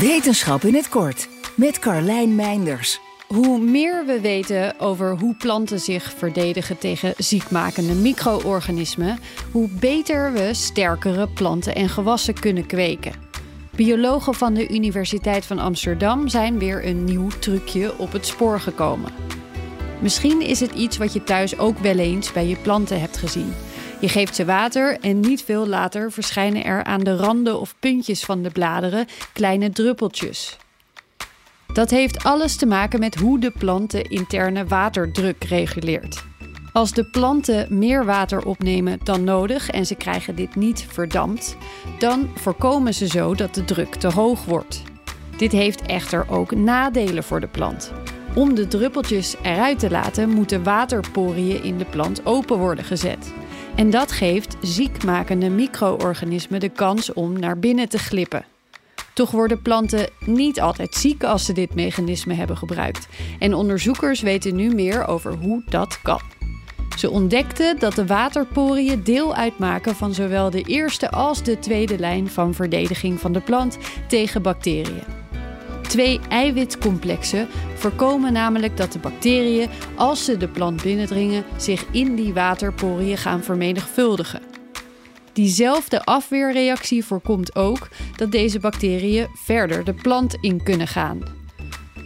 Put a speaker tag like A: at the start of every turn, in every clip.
A: Wetenschap in het kort met Carlijn Meinders.
B: Hoe meer we weten over hoe planten zich verdedigen tegen ziekmakende micro-organismen, hoe beter we sterkere planten en gewassen kunnen kweken. Biologen van de Universiteit van Amsterdam zijn weer een nieuw trucje op het spoor gekomen. Misschien is het iets wat je thuis ook wel eens bij je planten hebt gezien. Je geeft ze water en niet veel later verschijnen er aan de randen of puntjes van de bladeren kleine druppeltjes. Dat heeft alles te maken met hoe de plant de interne waterdruk reguleert. Als de planten meer water opnemen dan nodig en ze krijgen dit niet verdampt, dan voorkomen ze zo dat de druk te hoog wordt. Dit heeft echter ook nadelen voor de plant. Om de druppeltjes eruit te laten, moeten waterporiën in de plant open worden gezet. En dat geeft ziekmakende micro-organismen de kans om naar binnen te glippen. Toch worden planten niet altijd ziek als ze dit mechanisme hebben gebruikt. En onderzoekers weten nu meer over hoe dat kan. Ze ontdekten dat de waterporiën deel uitmaken van zowel de eerste als de tweede lijn van verdediging van de plant tegen bacteriën. Twee eiwitcomplexen voorkomen namelijk dat de bacteriën, als ze de plant binnendringen, zich in die waterporiën gaan vermenigvuldigen. Diezelfde afweerreactie voorkomt ook dat deze bacteriën verder de plant in kunnen gaan.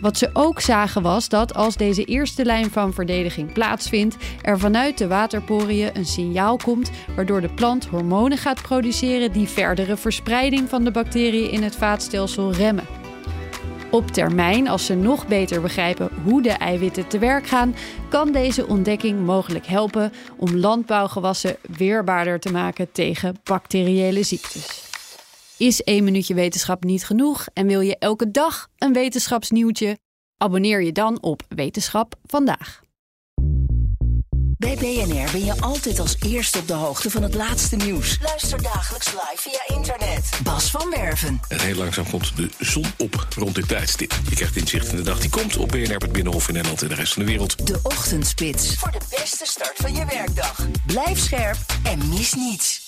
B: Wat ze ook zagen was dat als deze eerste lijn van verdediging plaatsvindt, er vanuit de waterporiën een signaal komt waardoor de plant hormonen gaat produceren die verdere verspreiding van de bacteriën in het vaatstelsel remmen. Op termijn, als ze nog beter begrijpen hoe de eiwitten te werk gaan, kan deze ontdekking mogelijk helpen om landbouwgewassen weerbaarder te maken tegen bacteriële ziektes. Is één minuutje wetenschap niet genoeg en wil je elke dag een wetenschapsnieuwtje? Abonneer je dan op Wetenschap vandaag.
A: Bij BNR ben je altijd als eerste op de hoogte van het laatste nieuws. Luister dagelijks live via internet. Bas van Werven.
C: En heel langzaam komt de zon op rond dit tijdstip. Je krijgt inzicht in de dag die komt op BNR, het Binnenhof in Nederland en de rest van de wereld.
A: De Ochtendspits. Voor de beste start van je werkdag. Blijf scherp en mis niets.